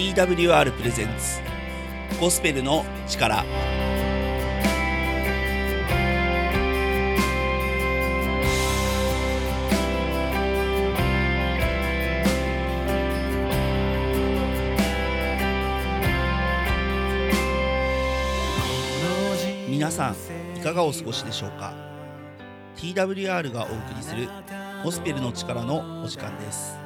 TWR プレゼンツゴスペルの力。皆さんいかがお過ごしでしょうか？TWR がお送りするゴスペルの力のお時間です。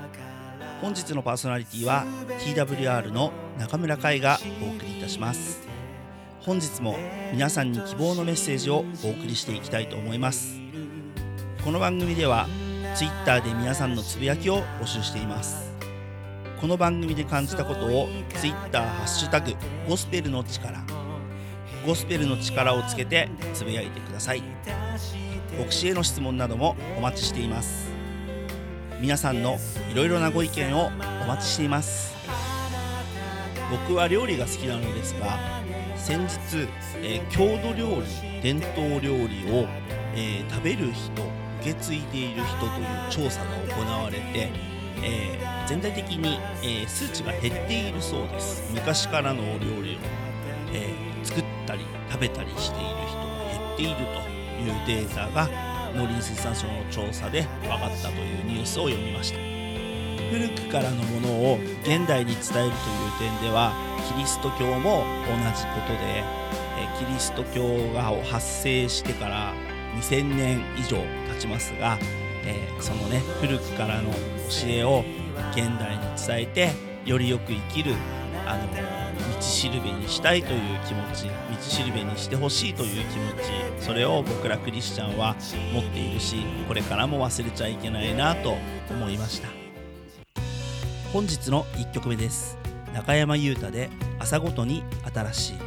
本日のパーソナリティは TWR の中村海がお送りいたします。本日も皆さんに希望のメッセージをお送りしていきたいと思います。この番組では Twitter で皆さんのつぶやきを募集しています。この番組で感じたことを Twitter ハッシュタグゴスペルの力ゴスペルの力をつけてつぶやいてください。牧師への質問などもお待ちしています。皆さんのいろいろなご意見をお待ちしています。僕は料理が好きなのですが先日、えー、郷土料理伝統料理を、えー、食べる人受け継いでいる人という調査が行われて、えー、全体的に、え数値が減っているそうです。昔からのお料理を、え作ったり食べたりしている人が減っているというデータが農林水産省の調査で分かったというニュースを読みました。古くからのものを現代に伝えるという点ではキリスト教も同じことでキリスト教が発生してから2000年以上経ちますが、えー、そのね古くからの教えを現代に伝えてよりよく生きるあのしるべにしたいという気持ち道しるべにしてほしいという気持ちそれを僕らクリスチャンは持っているしこれからも忘れちゃいけないなと思いました。本日の1曲目です。中山優太で朝ごとに新しい。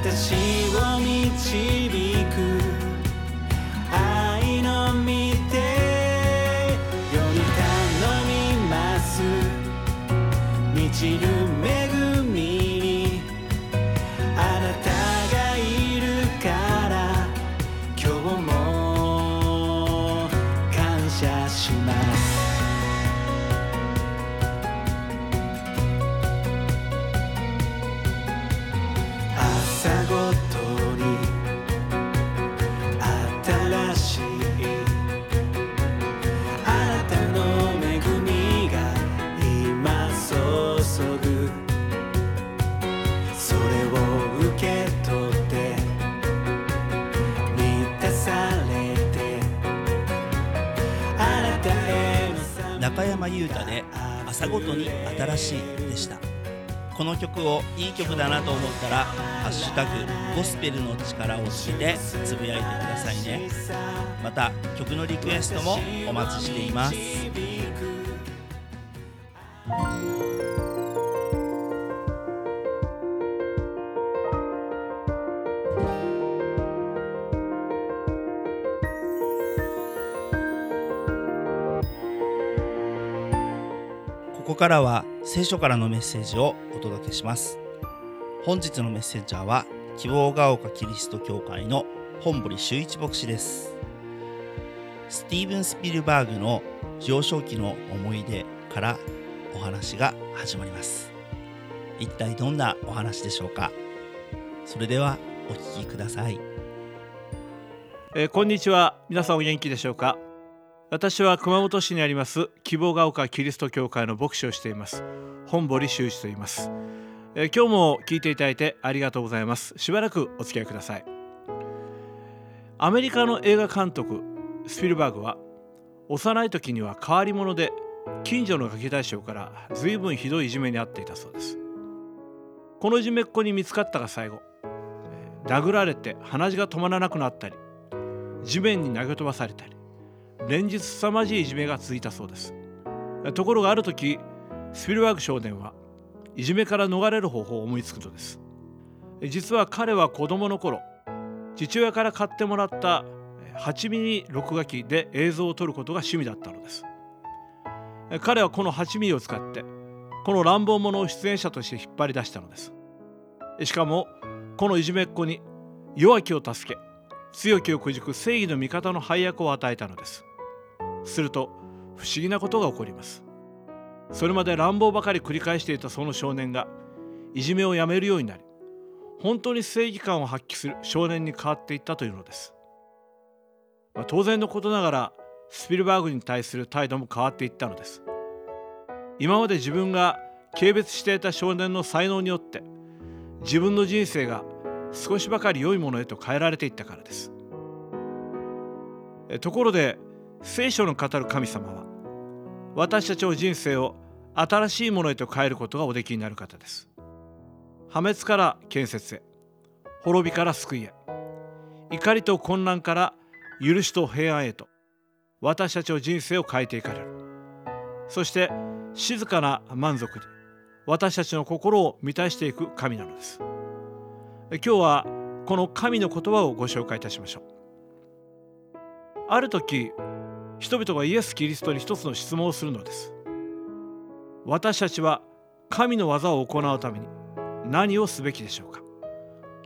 私を導い山優太で朝ごとに新しいでした。この曲をいい曲だなと思ったら「ハッシュタグゴスペルの力」をつけてつぶやいてくださいね。また曲のリクエストもお待ちしています。からは聖書からのメッセージをお届けします。本日のメッセンジャーは希望が丘キリスト教会の本堀修一牧師です。スティーブン・スピルバーグの幼少期の思い出からお話が始まります。一体どんなお話でしょうか？それではお聞きください。えーこんにちは。皆さんお元気でしょうか？私は熊本市にあります希望が丘キリスト教会の牧師をしています。本堀修一と言います、えー今日も聞いていただいてありがとうございます。しばらくお付き合いください。アメリカの映画監督スピルバーグは幼い時には変わり者で近所のガキ大将から随分ひどいいじめに遭っていたそうです。このいじめっ子に見つかったが最後殴られて鼻血が止まらなくなったり地面に投げ飛ばされたり連日凄まじいいじめが続いたそうです。ところがある時スピルバーグ少年はいじめから逃れる方法を思いつくのです。実は彼は子供の頃父親から買ってもらった8ミリ録画機で映像を撮ることが趣味だったのです。彼はこの8ミリを使ってこの乱暴者を出演者として引っ張り出したのです。しかもこのいじめっ子に弱きを助け強きをくじく正義の味方の配役を与えたのです。すると不思議なことが起こります。それまで乱暴ばかり繰り返していたその少年がいじめをやめるようになり本当に正義感を発揮する少年に変わっていったというのです、まあ、当然のことながらスピルバーグに対する態度も変わっていったのです。今まで自分が軽蔑していた少年の才能によって自分の人生が少しばかり良いものへと変えられていったからです。ところで聖書の語る神様は私たちの人生を新しいものへと変えることがおできになる方です。破滅から建設へ滅びから救いへ怒りと混乱から許しと平安へと私たちの人生を変えていかれる。そして静かな満足に私たちの心を満たしていく神なのです。今日はこの神の言葉をご紹介いたしましょう。ある時人々がイエス・キリストに一つの質問をするのです。私たちは神の技を行うために何をすべきでしょうか。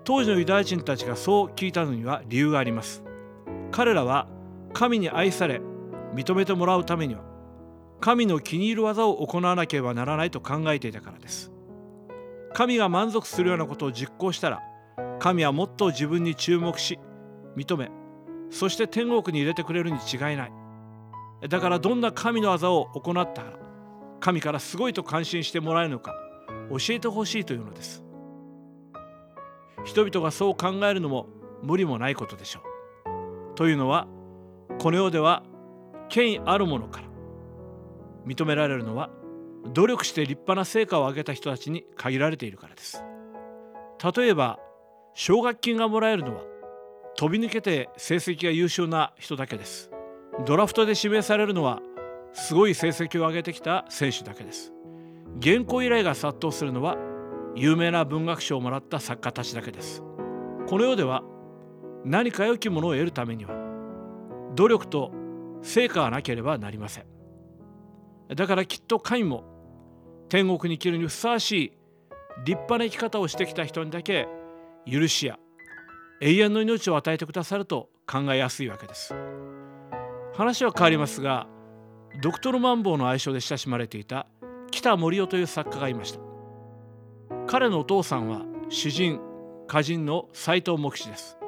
当時のユダヤ人たちがそう聞いたのには理由があります。彼らは神に愛され認めてもらうためには神の気に入る技を行わなければならないと考えていたからです。神が満足するようなことを実行したら神はもっと自分に注目し認めそして天国に入れてくれるに違いない。だからどんな神の技を行ったら神からすごいと感心してもらえるのか教えてほしいというのです。人々がそう考えるのも無理もないことでしょう。というのはこの世では権威あるものから認められるのは努力して立派な成果を上げた人たちに限られているからです。例えば奨学金がもらえるのは飛び抜けて成績が優秀な人だけです。ドラフトで指名されるのはすごい成績を上げてきた選手だけです。原稿依頼が殺到するのは有名な文学賞をもらった作家たちだけです。この世では何か良きものを得るためには努力と成果がなければなりません。だからきっと神も天国に生きるにふさわしい立派な生き方をしてきた人にだけ許しや永遠の命を与えてくださると考えやすいわけです。話は変わりますがドクトルマンボウの愛称で親しまれていた北森夫という作家がいました。彼のお父さんは詩人歌人の斎藤茂吉です。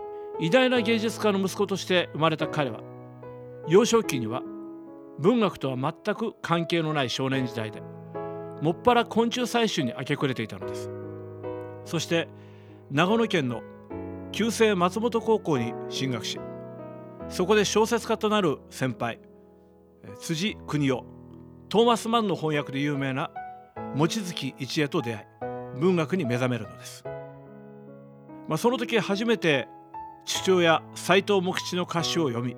偉大な芸術家の息子として生まれた彼は幼少期には文学とは全く関係のない少年時代でもっぱら昆虫採集に明け暮れていたのです。そして長野県の旧制松本高校に進学しそこで小説家となる先輩辻邦夫トーマス・マンの翻訳で有名な望月一恵と出会い文学に目覚めるのです、まあ、その時初めて父親斎藤茂吉の歌詞を読み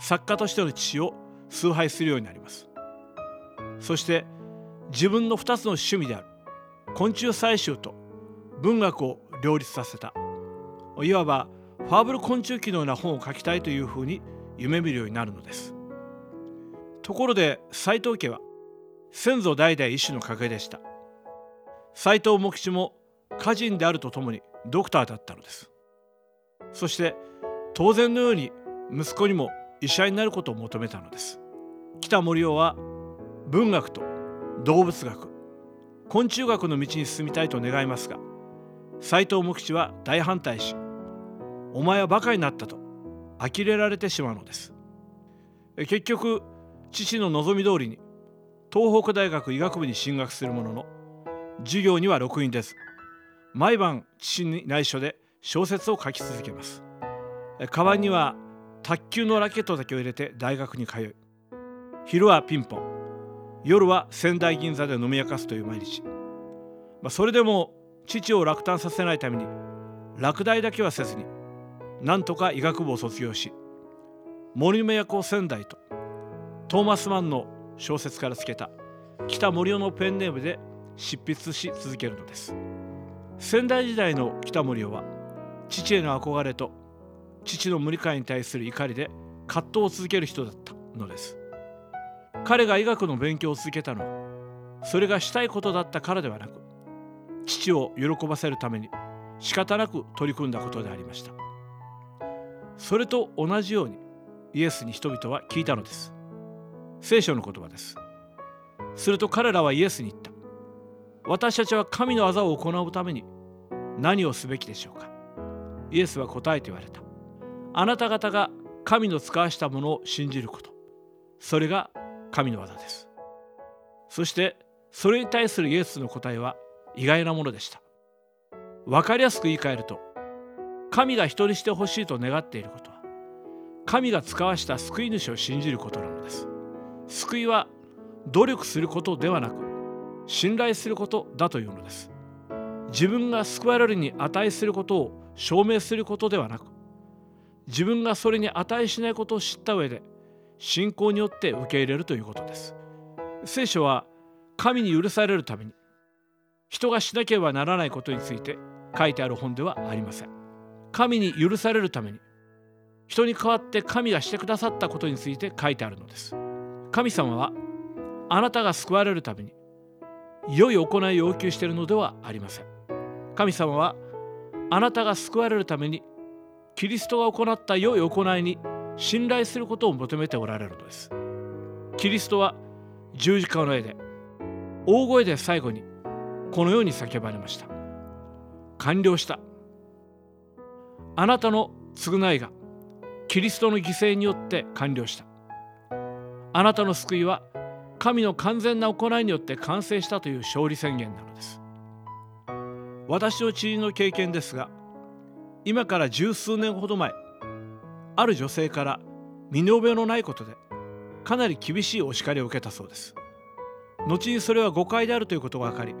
作家としての父を崇拝するようになります。そして自分の2つの趣味である昆虫採集と文学を両立させたいわばファーブル昆虫記のような本を書きたいというふうに夢見るようになるのです。ところで斎藤家は先祖代々医師の家系でした。斎藤茂吉も歌人であるとともにドクターだったのです。そして当然のように息子にも医者になることを求めたのです。北森夫は文学と動物学昆虫学の道に進みたいと願いますが斎藤茂吉は大反対しお前はバカになったと呆れられてしまうのです。結局父の望み通りに東北大学医学部に進学するものの授業には録音です。毎晩父に内緒で小説を書き続けます。カバンには卓球のラケットだけを入れて大学に通い昼はピンポン。夜は仙台銀座で飲み明かすという毎日、まあ、それでも父を落胆させないために落第だけはせずになんとか医学部を卒業し森目役を仙台とトーマス・マンの小説からつけた北森夫のペンネームで執筆し続けるのです。仙台時代の北森夫は父への憧れと父の無理解に対する怒りで葛藤を続ける人だったのです。彼が医学の勉強を続けたのはそれがしたいことだったからではなく父を喜ばせるために仕方なく取り組んだことでありました。それと同じようにイエスに人々は聞いたのです。聖書の言葉です。すると彼らはイエスに言った。私たちは神の技を行うために何をすべきでしょうか。イエスは答えて言われた。あなた方が神の使わしたものを信じること。それが神の技です。そしてそれに対するイエスの答えは意外なものでした。分かりやすく言い換えると神が人してほしいと願っていることは神が使わした救い主を信じることなのです。救いは努力することではなく信頼することだというのです。自分が救われるに値することを証明することではなく自分がそれに値しないことを知った上で信仰によって受け入れるということです。聖書は神に許されるために人がしなければならないことについて書いてある本ではありません。神に許されるために人に代わって神がしてくださったことについて書いてあるのです。神様はあなたが救われるために良い行いを要求しているのではありません。神様はあなたが救われるためにキリストが行った良い行いに信頼することを求めておられるのです。キリストは十字架の上で大声で最後にこのように叫ばれました。完了した。あなたの償いがキリストの犠牲によって完了した。あなたの救いは神の完全な行いによって完成したという勝利宣言なのです。私の知人の経験ですが今から十数年ほど前ある女性から身に覚えのないことでかなり厳しいお叱りを受けたそうです。後にそれは誤解であるということが分かり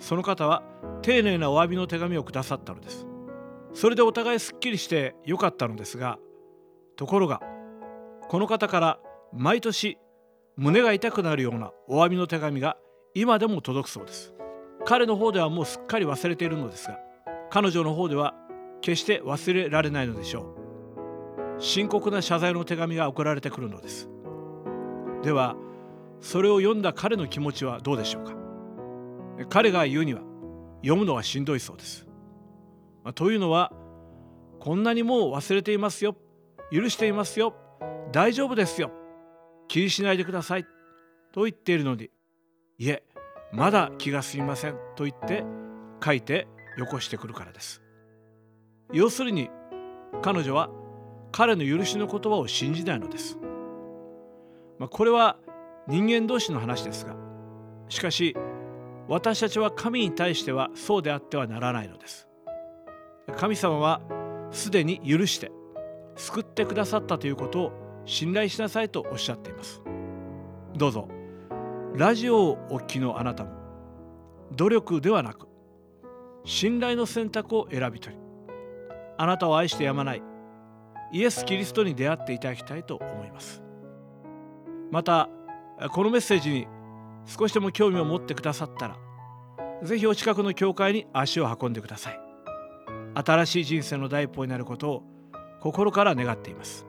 その方は丁寧なお詫びの手紙をくださったのです。それでお互いすっきりしてよかったのですがところがこの方から毎年胸が痛くなるようなお詫びの手紙が今でも届くそうです。彼の方ではもうすっかり忘れているのですが彼女の方では決して忘れられないのでしょう。深刻な謝罪の手紙が送られてくるのです。ではそれを読んだ彼の気持ちはどうでしょうか。彼が言うには読むのはしんどいそうです。まあ、というのはこんなにもう忘れていますよ。許していますよ。大丈夫ですよ。気にしないでください。と言っているのにいえまだ気が済みません。と言って書いてよこしてくるからです。要するに彼女は彼の許しの言葉を信じないのです、まあ、これは人間同士の話ですがしかし私たちは神に対してはそうであってはならないのです。神様はすでに許して救ってくださったということを信頼しなさいとおっしゃっています。どうぞラジオをお聞きのあなたも努力ではなく信頼の選択を選び取りあなたを愛してやまないイエス・キリストに出会っていただきたいと思います。またこのメッセージに少しでも興味を持ってくださったらぜひお近くの教会に足を運んでください。新しい人生の第一歩になることを心から願っています。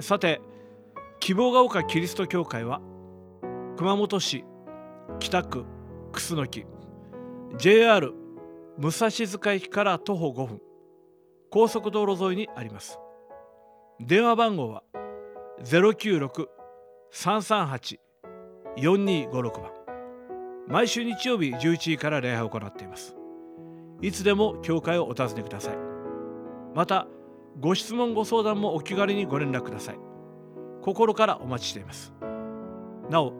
さて希望が丘キリスト教会は熊本市北区楠木 JR 武蔵塚駅から徒歩5分高速道路沿いにあります。電話番号は096-338 4256番。毎週日曜日11時から礼拝を行っています。いつでも教会をお尋ねください。またご質問ご相談もお気軽にご連絡ください。心からお待ちしています。なお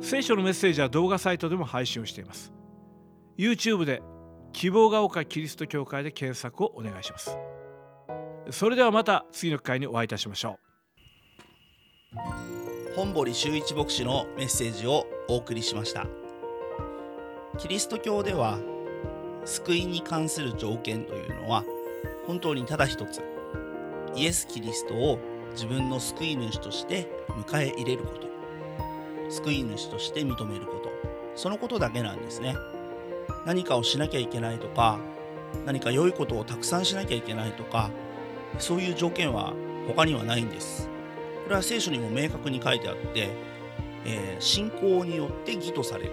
聖書のメッセージは動画サイトでも配信をしています。YouTube で希望が丘キリスト教会で検索をお願いします。それではまた次の機会にお会いいたしましょう。本堀修一牧師のメッセージをお送りしました。キリスト教では救いに関する条件というのは本当にただ一つ。イエス・キリストを自分の救い主として迎え入れること。救い主として認めること。そのことだけなんですね。何かをしなきゃいけないとか何か良いことをたくさんしなきゃいけないとかそういう条件は他にはないんです。これは聖書にも明確に書いてあって、えー信仰によって義とされる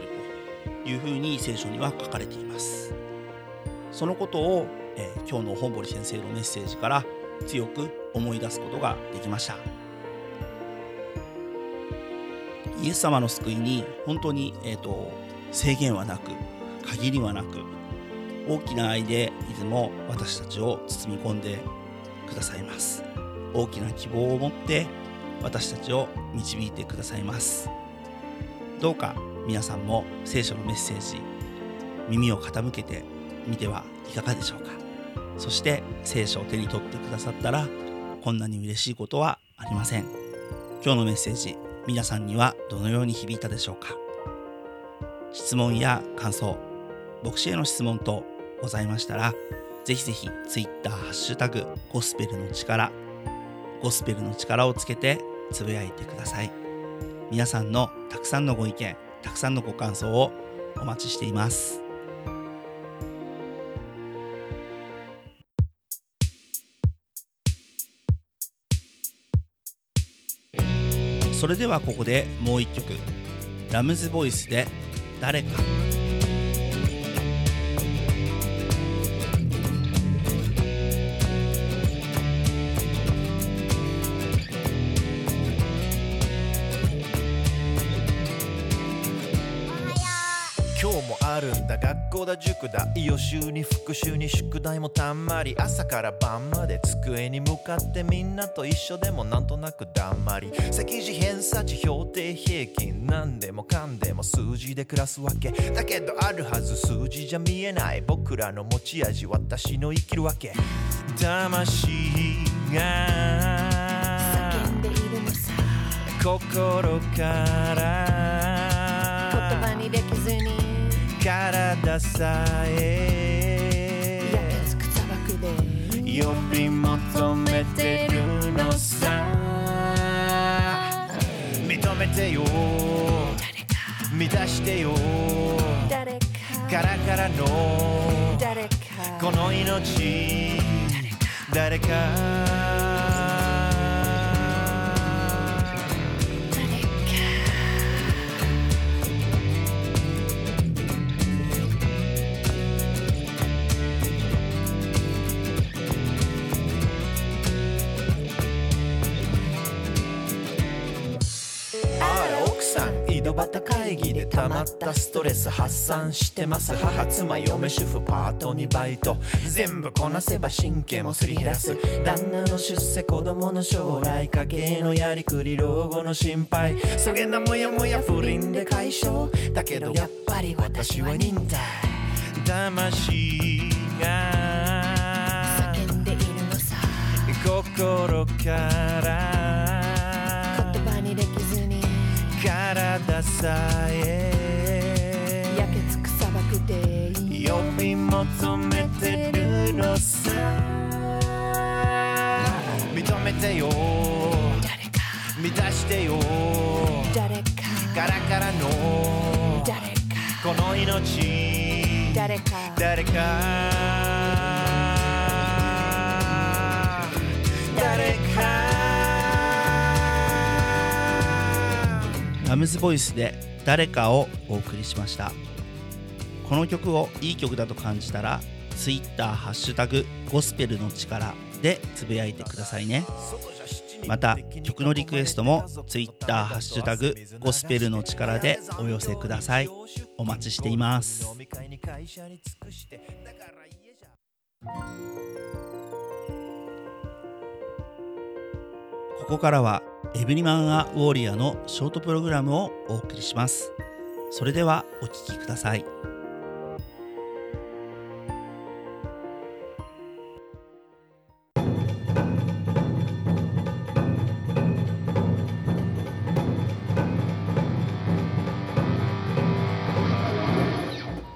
というふうに聖書には書かれています。そのことを、えー今日の本堀先生のメッセージから強く思い出すことができました。イエス様の救いに本当に、えー、と制限はなく限りはなく大きな愛でいつも私たちを包み込んでくださいます。大きな希望を持って私たちを導いてくださいます。どうか皆さんも聖書のメッセージ耳を傾けてみてはいかがでしょうか。そして聖書を手に取ってくださったらこんなに嬉しいことはありません。今日のメッセージ皆さんにはどのように響いたでしょうか。質問や感想牧師への質問等ございましたらぜひぜひ Twitter ハッシュタグゴスペルの力ゴスペルの力をつけてつぶやいてください。皆さんのたくさんのご意見たくさんのご感想をお待ちしています。それではここでもう一曲。ラムズボイスで誰か。校だ塾だ。予習に復習に宿題もたんまり。朝から晩まで机に向かってみんなと一緒でもなんとなくだんまり。積字偏差値標定平均。何でもかんでも数字で暮らすわけ。だけどあるはず数字じゃ見えない。僕らの持ち味私の生きるわけ。魂が。叫んでいるのさ。心から。言葉にできずに体さえ。呼び求めてるのさ。認めてよ。満たしてよ。カラカラの。この命。誰かさん。井戸端会議で溜まったストレス発散してます。母妻嫁主婦パートにバイト。全部こなせば神経もすり減らす。旦那の出世子供の将来家計のやりくり老後の心配。そげなもやもや不倫で解消。だけどやっぱり私は忍耐魂が叫んでいるのさ。心から体さえ焼けつく砂漠で呼び求めてるのさ。認めてよ。誰か。満たしてよ。誰か。カラカラの。誰か。この命。誰か。誰かラムズボイスで誰かをお送りしました。この曲をいい曲だと感じたら Twitter ハッシュタグゴスペルの力でつぶやいてくださいね。また曲のリクエストも Twitter ハッシュタグゴスペルの力でお寄せください。お待ちしています。ここからはエブリマン・ア・ウォーリアのショートプログラムをお送りします。それではお聴きください。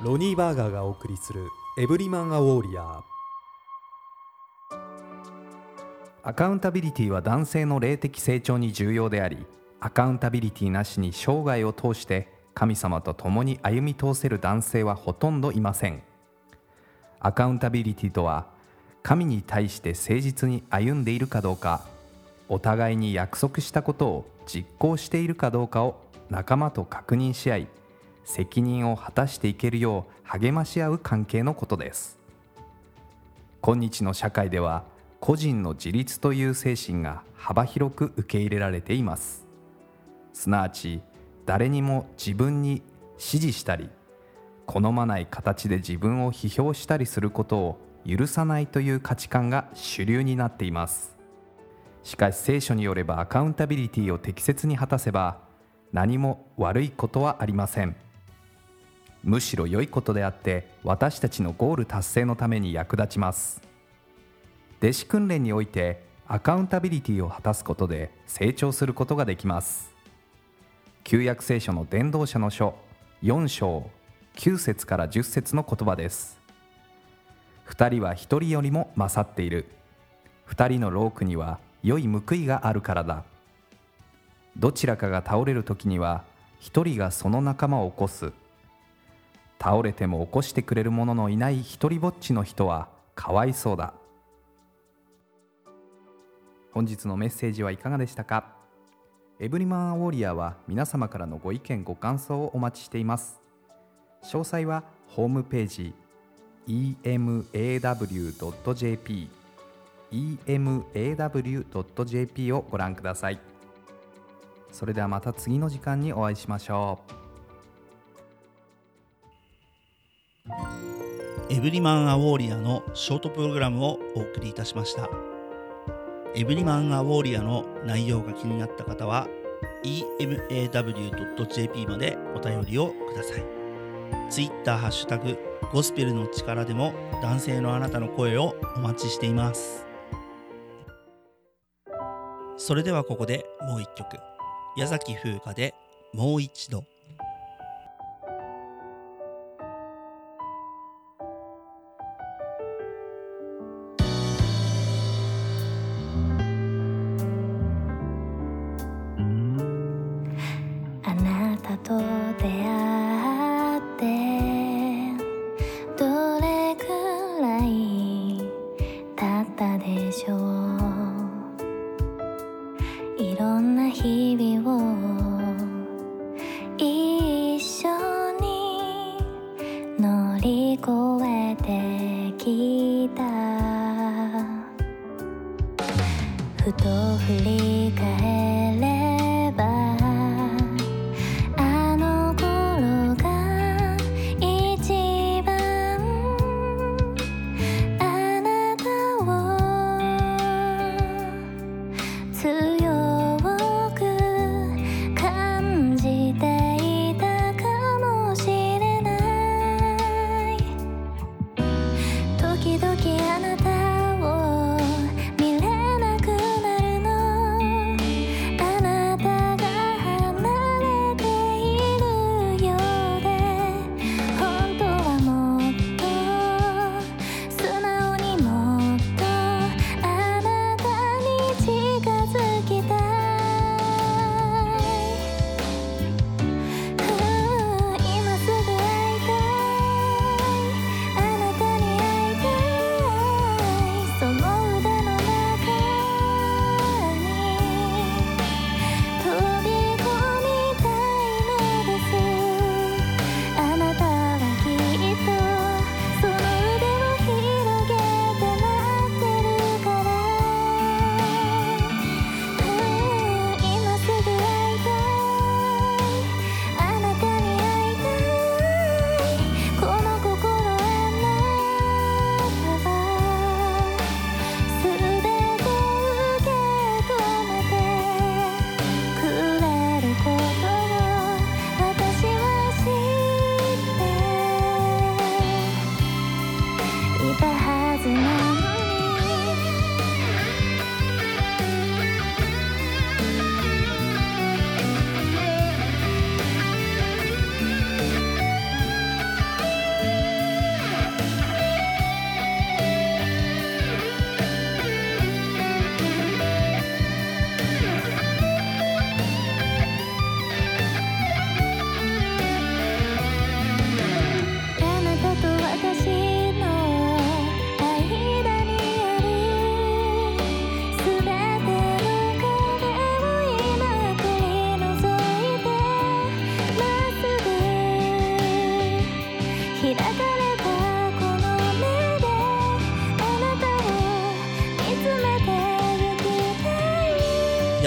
ロロニーバーガーがお送りするエブリマンアウォーリア。ーアカウンタビリティは男性の霊的成長に重要でありアカウンタビリティなしに生涯を通して神様と共に歩み通せる男性はほとんどいません。アカウンタビリティとは神に対して誠実に歩んでいるかどうかお互いに約束したことを実行しているかどうかを仲間と確認し合い責任を果たしていけるよう励まし合う関係のことです。今日の社会では個人の自立という精神が幅広く受け入れられています。すなわち誰にも自分に指示したり好まない形で自分を批評したりすることを許さないという価値観が主流になっています。しかし聖書によればアカウンタビリティを適切に果たせば何も悪いことはありません。むしろ良いことであって私たちのゴール達成のために役立ちます。弟子訓練においてアカウンタビリティを果たすことで成長することができます。旧約聖書の伝道者の書4章9節から10節の言葉です。二人は一人よりも勝っている。二人のロークには良い報いがあるからだ。どちらかが倒れる時には一人がその仲間を起こす。倒れても起こしてくれる者のいない一人ぼっちの人はかわいそうだ。本日のメッセージはいかがでしたか？エブリマンウォリアーは皆様からのご意見ご感想をお待ちしています。詳細はホームページ emaw.jp emaw.jp をご覧ください。それではまた次の時間にお会いしましょう。エブリマンアウォーリアのショートプログラムをお送りいたしました。エブリマンアウォーリアの内容が気になった方は emaw.jp までお便りをください。ツイッターハッシュタグゴスペルの力でも男性のあなたの声をお待ちしています。それではここでもう一曲。矢崎風花でもう一度。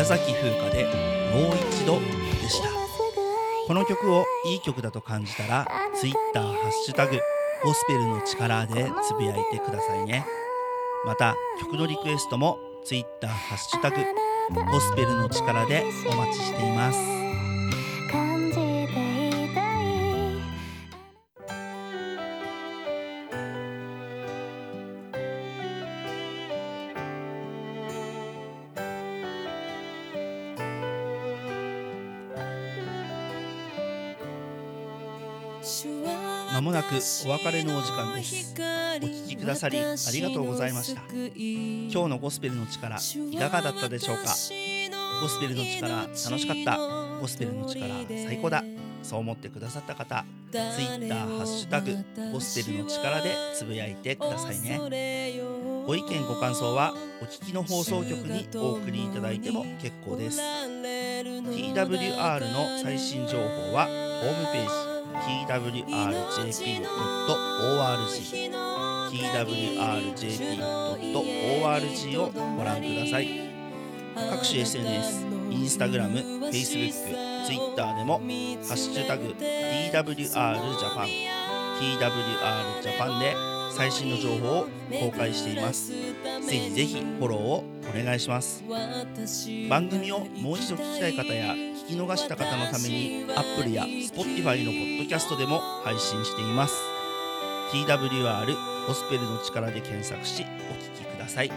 宮崎風花でもう一度でした。この曲をいい曲だと感じたら Twitter ハッシュタグゴスペルの力でつぶやいてくださいね。また曲のリクエストも Twitter ハッシュタグゴスペルの力でお待ちしています。くお別れのお時間です。お聞きくださりありがとうございました。今日のゴスペルの力いかがだったでしょうか？ゴスペルの力楽しかった？ゴスペルの力最高だ。そう思ってくださった方 Twitter ハッシュタグゴスペルの力でつぶやいてくださいね。ご意見ご感想はお聞きの放送局にお送りいただいても結構です。TWR の最新情報はホームページ twrjp.org twrjp.org をご覧ください。各種 SNS インスタグラム、Facebook、Twitter でも「ハッシュタグ #TWRJAPAN」TWR ジャパンで最新の情報を公開しています。ぜひぜひフォローを願いします。番組をもう一度聞きたい方や聞き逃した方のために Apple や Spotify のポッドキャストでも配信しています。TWR ゴスペルの力で検索しお聞きください。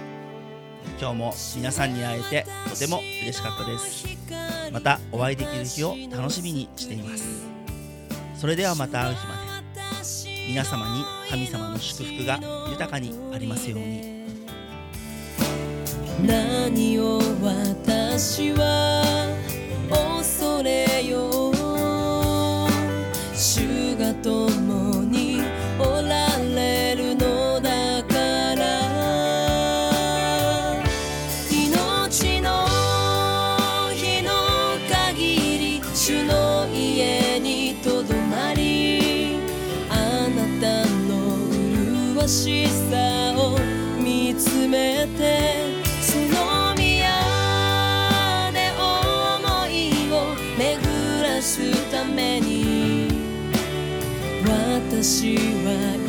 今日も皆さんに会えてとても嬉しかったです。またお会いできる日を楽しみにしています。それではまた会う日まで。皆様に神様の祝福が豊かにありますように。何を私は私は